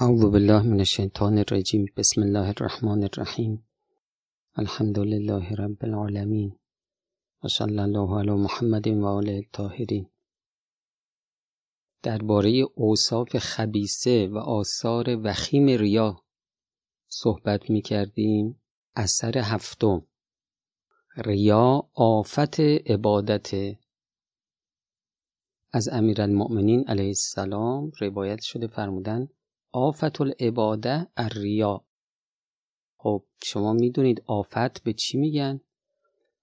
اعوذ بالله من الشیطان الرجیم بسم الله الرحمن الرحیم الحمد لله رب العالمین و الله علی محمد و آله الطاهرین درباره اوصاف خبیسه و آثار وخیم ریا صحبت می کردیم اثر هفتم. ریا آفت عبادت. از امیرالمؤمنین علیه السلام روایت شده فرمودن آفت العباده الریا. خب شما می‌دونید آفت به چی میگن؟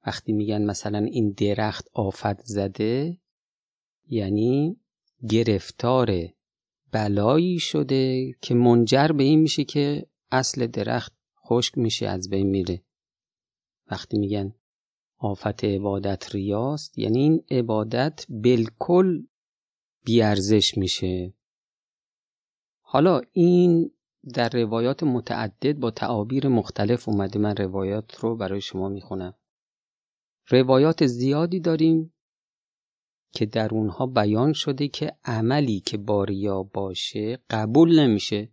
وقتی میگن مثلا این درخت آفت زده یعنی گرفتار بلایی شده که منجر به این میشه که اصل درخت خشک میشه از بین میره. وقتی میگن آفت عبادت ریاست یعنی این عبادت بالکل بیارزش میشه. حالا این در روایات متعدد با تعابیر مختلف اومده من روایات رو برای شما می‌خونم. روایات زیادی داریم که در اونها بیان شده که عملی که باریا باشه قبول نمیشه.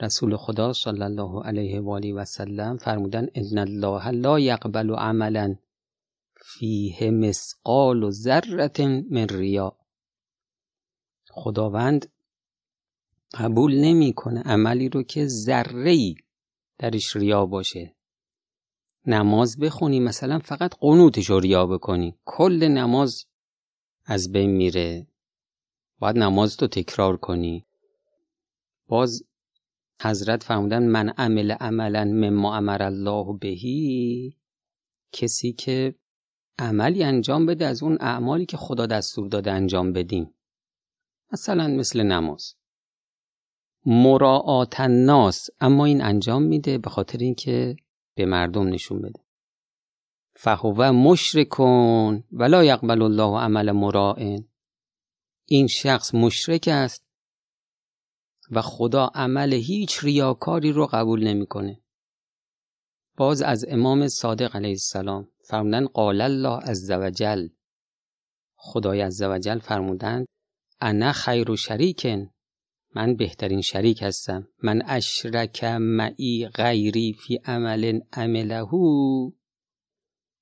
رسول خدا صلی الله علیه و آله و سلم فرمودن ان الله لا یقبل عملا فیه مسقال و ذره من ریا. خداوند قبول نمی‌کنه عملی رو که ذره ای درش ریا باشه. نماز بخونی مثلا فقط قنوتش رو ریا بکنی. کل نماز از بین میره. باید نماز تو تکرار کنی. باز حضرت فرمودن من عمل عملا مما امر الله بهی. کسی که عملی انجام بده از اون اعمالی که خدا دستور داده انجام بدیم. مثلا مثل نماز. مراعات الناس. اما این انجام میده به خاطر اینکه به مردم نشون بده. فهو مشرکون ولا یقبل الله عمل مراعن این شخص مشرک است و خدا عمل هیچ ریاکاری رو قبول نمی‌کنه. باز از امام صادق علیه السلام فرمودن قال الله عزوجل خدای عزوجل فرمودن انا خیر و شریکن. من بهترین شریک هستم. من اشرک معی غیری فی عمل عمله.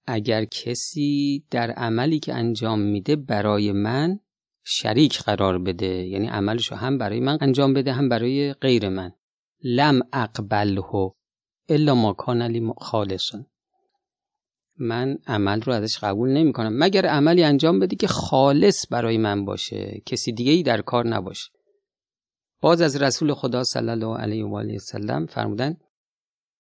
اگر کسی در عملی که انجام میده برای من شریک قرار بده یعنی عملشو هم برای من انجام بده هم برای غیر من. لم اقبله الا ما کان لی خالصا. من عمل رو ازش قبول نمی کنم مگر عملی انجام بده که خالص برای من باشه کسی دیگه ای در کار نباشه. باز از رسول خدا صلی الله علیه و آله وسلم فرمودن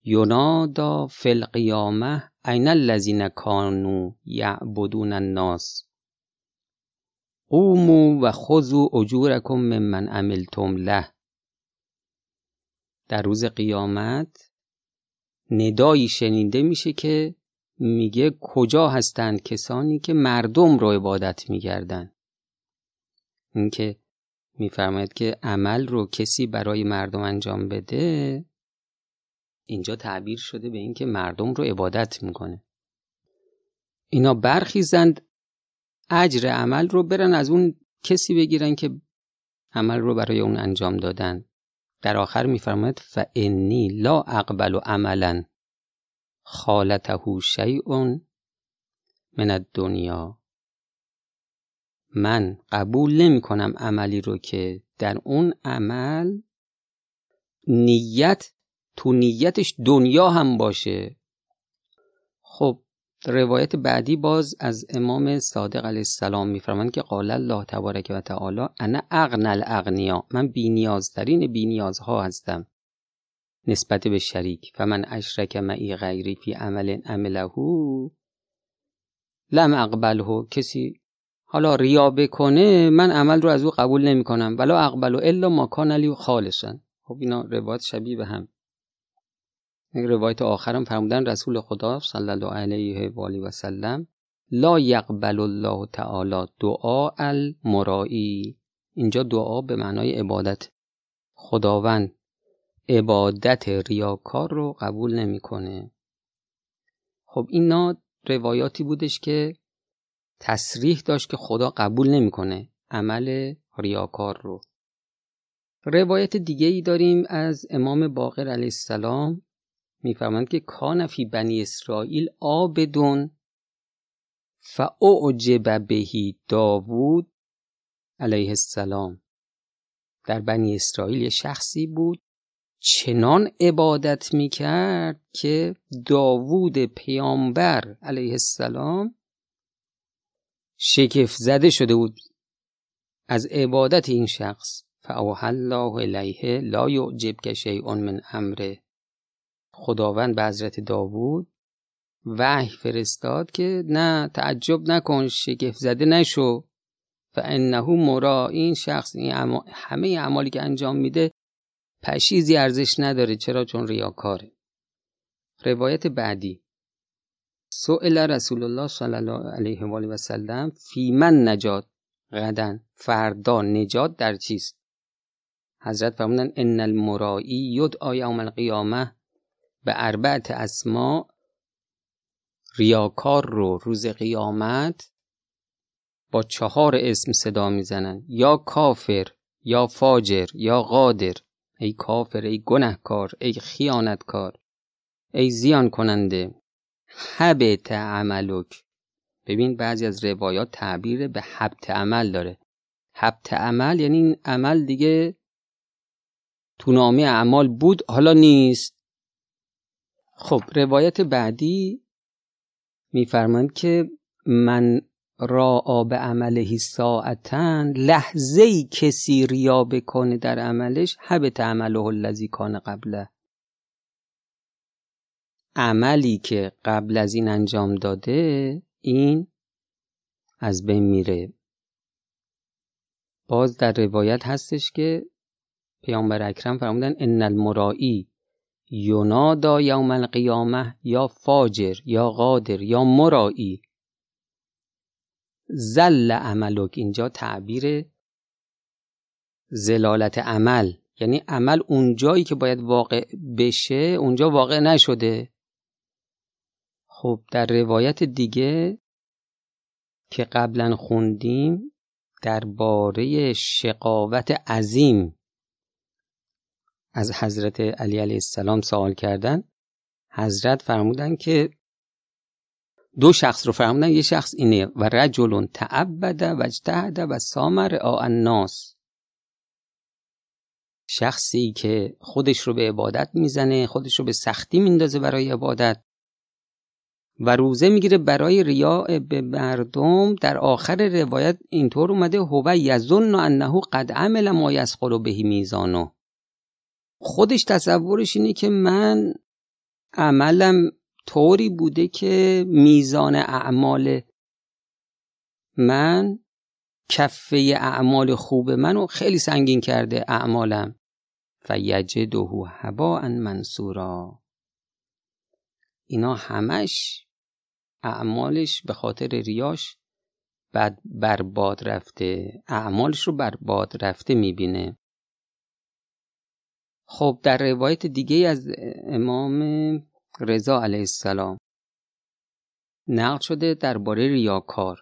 ینادا فی القیامه عین الذین کانوا یعبدون الناس. قوموا و خذوا اجورکم ممن عملتم له. در روز قیامت ندایی شنیده میشه که میگه کجا هستند کسانی که مردم رو عبادت میگردن اینکه میفرماید که عمل رو کسی برای مردم انجام بده اینجا تعبیر شده به اینکه مردم رو عبادت می‌کنه. اینا برخیزند اجر عمل رو برن از اون کسی بگیرن که عمل رو برای اون انجام دادن. در آخر میفرماید فانی لا اقبل عملا خالته شیء من الدنیا من قبول نمی کنم عملی رو که در اون عمل نیت تو نیتش دنیا هم باشه. خب روایت بعدی باز از امام صادق علیه السلام میفرمند که قال الله تبارک و تعالی انا اغنى الاغنیا من بینیازترین بینیازها هستم. نسبت به شریک. فمن اشرک معی غیری فی عمل عمله لم اقبله. کسی حالا ریا بکنه من عمل رو از او قبول نمی کنم ولا اقبل الا ما کان لی خالصا. خب اینا روایت شبیه به هم. روایت آخرم فرمودن رسول خدا صلی الله علیه و آله و سلم لا یقبل الله تعالی دعا المرائی. اینجا دعا به معنای عبادت. خداوند عبادت ریاکار رو قبول نمی‌کنه. خب اینا روایاتی بودش که تصریح داشت که خدا قبول نمی‌کنه. عمل ریاکار رو. روایت دیگه ای داریم از امام باقر علیه السلام. میفرماند که کان فی بنی اسرائیل آبدون فاعجب بهی داوود علیه السلام. در بنی اسرائیل یه شخصی بود چنان عبادت می‌کرد که داوود پیامبر علیه السلام شگفت زده شده بود. از عبادت این شخص فاوحى الله الیه لا یعجبک شیء من امره. خداوند به حضرت داوود وحی فرستاد که نه تعجب نکن شگفت زده نشو. فانه مرا این شخص این همه اعمالی که انجام میده پشیزی ارزش نداره. چرا؟ چون ریاکاره. روایت بعدی. سئل رسول الله صلی الله علیه و آله و سلم فی من نجات غدن فردا نجات در چیست؟ حضرت فرمودن ان المرائی یدعا یوم القیامه به اربعت اسما ریاکار رو روز قیامت با چهار اسم صدا می‌زنن. یا کافر یا فاجر یا قادر. ای کافر ای گنهکار ای خیانتکار ای زیان کننده حبت عملک. ببین بعضی از روایات تعبیر به حبت عمل داره. حبت عمل یعنی این عمل دیگه تو نامه اعمال بود حالا نیست. خب روایت بعدی میفرماند که من را به عمله ساعتن لحظه ای کسی ریا بکنه در عملش حبت عمله الذی کان قبله. عملی که قبل از این انجام داده این از بین میره. باز در روایت هستش که پیامبر اکرم فرمودن ان المرائی یونادا یوم القیامه یا فاجر یا قادر یا مرایی. زل عملک. اینجا تعبیر زلالت عمل. یعنی عمل اونجایی که باید واقع بشه اونجا واقع نشده. خب در روایت دیگه که قبلا خوندیم درباره شقاوت عظیم از حضرت علی علیه السلام سوال کردن. حضرت فرمودن که دو شخص رو فرمودن یه شخص اینه و رجل تعبد و اجتهد و سامر الناس. شخصی که خودش رو به عبادت می‌زنه خودش رو به سختی میندازه برای عبادت. و روزه می‌گیره برای ریاء به مردم. در آخر روایت اینطور اومده هو یظن انه قد عمل ما یسقل بهی میزانو خودش تصورش اینه که من عملم طوری بوده که میزان اعمال من کفه اعمال خوب منو خیلی سنگین کرده اعمالم. فیجده هباء منصورا اینا همش اعمالش به خاطر ریاش بعد برباد رفته. اعمالش رو برباد رفته می‌بینه. خب در روایت دیگه از امام رضا علیه السلام نقل شده درباره ریاکار.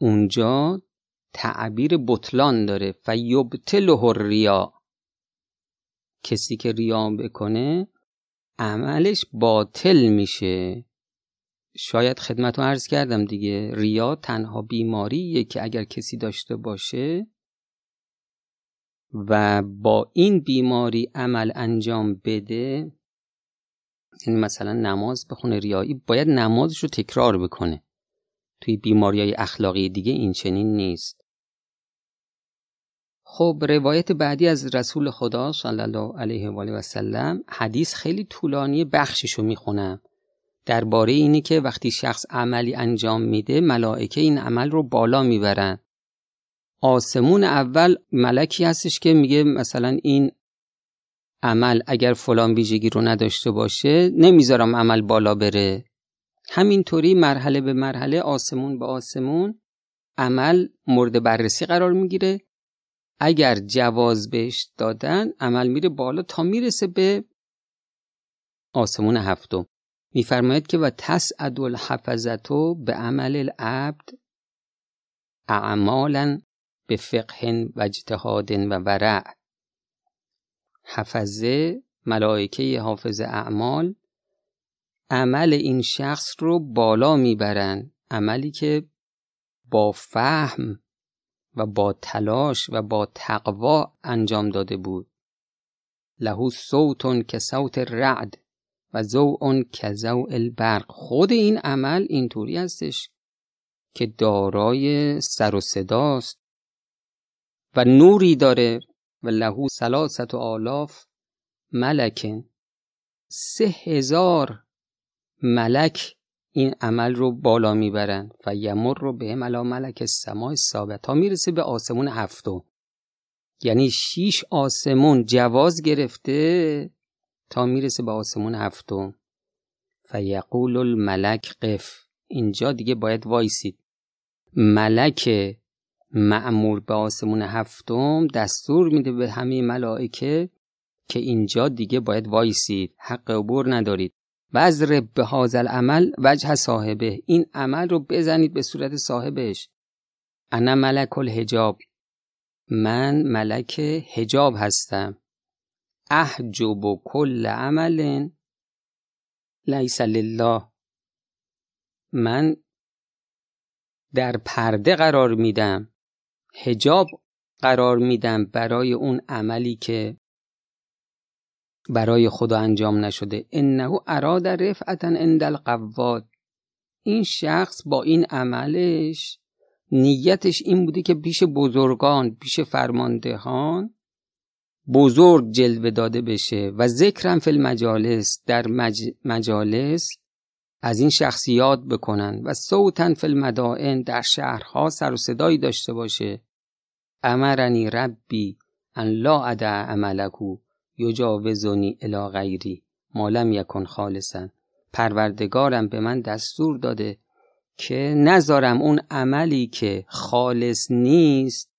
اونجا تعبیر بطلان داره. فیبتله ریا کسی که ریا بکنه عملش باطل میشه. شاید خدمت رو عرض کردم دیگه. ریا تنها بیماریه که اگر کسی داشته باشه و با این بیماری عمل انجام بده یعنی مثلا نماز بخونه ریایی باید نمازش رو تکرار بکنه. توی بیماری های اخلاقی دیگه این چنین نیست. خب روایت بعدی از رسول خدا صلی الله علیه و آله و سلم حدیث خیلی طولانی بخششو می‌خونم درباره اینه که وقتی شخص عملی انجام میده ملائکه این عمل رو بالا می‌برن. آسمون اول ملکی هستش که میگه مثلا این عمل اگر فلان ویژگی رو نداشته باشه نمی‌ذارم عمل بالا بره. همینطوری مرحله به مرحله آسمون به آسمون عمل مورد بررسی قرار می‌گیره. اگر جواز بهش دادن عمل میره بالا تا می‌رسه به آسمون هفتم. میفرماید که و تسعد الحفظتو به عمل العبد اعمالا به فقه و اجتهاد و ورع حفظه ملائکه حافظ اعمال عمل این شخص رو بالا می‌برن. عملی که با فهم و با تلاش و با تقوا انجام داده بود. لهو صوت که صوت رعد و زوع که زوع البرق. خود این عمل اینطوری هستش که دارای سر و صداست و نوری داره و لهو سلاست و آلاف ملکن سه هزار ملک این عمل رو بالا می‌برن و یمر رو به علا ملک سمای ثابت تا می‌رسه به آسمون هفتم. یعنی شیش آسمون جواز گرفته تا می‌رسه به آسمون هفتم. فیقول الملک قف. اینجا دیگه باید وایسید. ملک معمور به آسمون هفتم دستور میده به همه ملائکه که اینجا دیگه باید وایسید. حق عبور ندارید. و از رب هازل عمل وجه صاحبه. این عمل رو بزنید به صورت صاحبش. انا ملک الحجاب. من ملک حجاب هستم. احجب کل عمل لیس لله. من در پرده قرار میدم. حجاب قرار میدم برای اون عملی که برای خدا انجام نشده. انه اراد رفعتا عند القواد. این شخص با این عملش نیتش این بوده که پیش بزرگان پیش فرماندهان بزرگ جلوه داده بشه. و ذکرم فی المجالس در مج... مجالس از این شخصیات بکنن. و صوتن فی المدائن در شهرها سر و صدایی داشته باشه. امرنی ربی ان لا ادع عملکو. یجاوزنی الی غیری مالم یکن خالصا. پروردگارم به من دستور داده که نذارم اون عملی که خالص نیست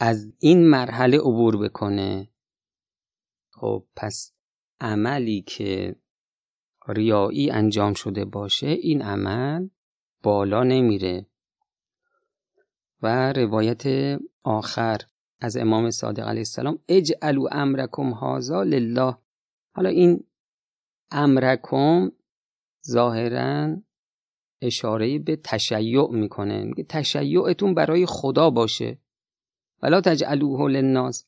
از این مرحله عبور بکنه. خب پس عملی که ریایی انجام شده باشه این عمل بالا نمیره. و روایت آخر از امام صادق علیه السلام اجعلوا امرکم هازا لله. حالا این امرکم ظاهرا اشاره به تشیع می‌کنه. میگه تشیعتون برای خدا باشه. ولا تجعلوه للناس.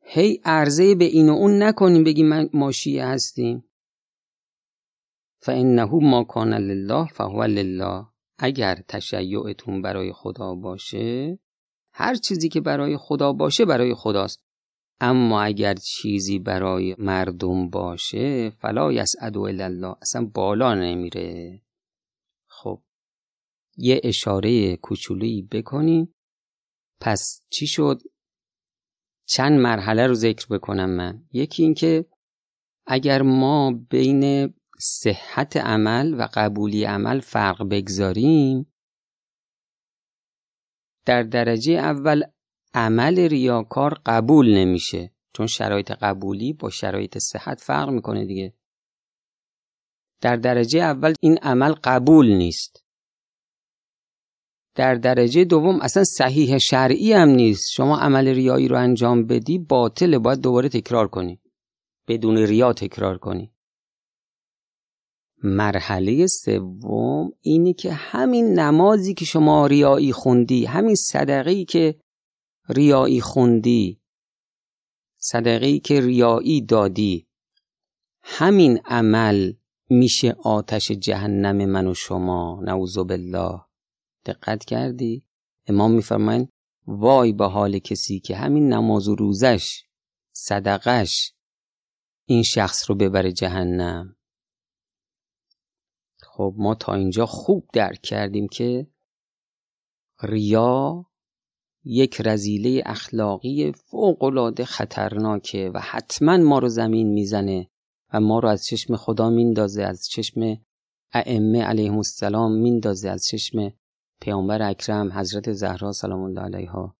هی عرضه به این و اون نکنیم بگیم من ما شیعه هستیم. فانه ما کان لله فهو لله. اگر تشیعتون برای خدا باشه هر چیزی که برای خدا باشه برای خداست. اما اگر چیزی برای مردم باشه فلا یسعد الا الله اصلا بالا نمیره. خب یه اشاره کوچولویی بکنیم پس چی شد؟ چند مرحله رو ذکر بکنم من. یکی اینکه اگر ما بین صحت عمل و قبولی عمل فرق بگذاریم در درجه اول عمل ریاکار قبول نمیشه چون شرایط قبولی با شرایط صحت فرق می‌کنه دیگه. در درجه اول این عمل قبول نیست. در درجه دوم اصلا صحیح شرعی هم نیست. شما عمل ریایی رو انجام بدی باطله باید دوباره تکرار کنی. بدون ریا تکرار کنی. مرحله سوم اینه که همین نمازی که شما ریایی خوندی همین صدقی که ریایی خوندی صدقی که ریایی دادی همین عمل میشه آتش جهنم من و شما. نعوذ بالله دقت کردی؟ امام میفرماین وای به حال کسی که همین نماز و روزش صدقش این شخص رو ببره جهنم. خب ما تا اینجا خوب درک کردیم که ریا یک رزیله اخلاقی فوقالعاده خطرناکه و حتما ما رو زمین می‌زنه و ما رو از چشم خدا میندازه از چشم ائمه علیهم السلام میندازه از چشم پیامبر اکرم حضرت زهرا سلام الله علیها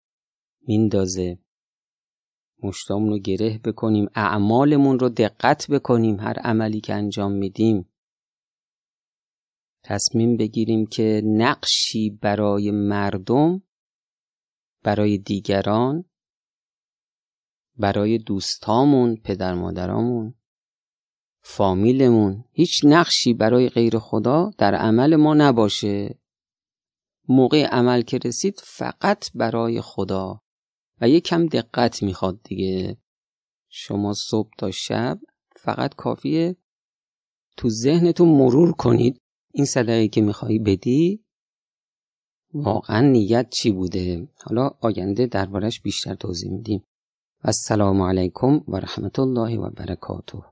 میندازه. مشتامون رو گره بکنیم اعمالمون رو دقت بکنیم هر عملی که انجام میدیم. تصمیم بگیریم که نقشی برای مردم برای دیگران برای دوستامون پدر مادرامون فامیلمون. هیچ نقشی برای غیر خدا در عمل ما نباشه. موقع عمل که رسید فقط برای خدا. و یه کم دقت می‌خواد دیگه. شما صبح تا شب فقط کافیه تو ذهنتون مرور کنید. این صدقه که میخوایی بدی واقعا نیت چی بوده؟ حالا آینده دربارش بیشتر توضیح میدیم. السلام علیکم و رحمت الله و برکاته.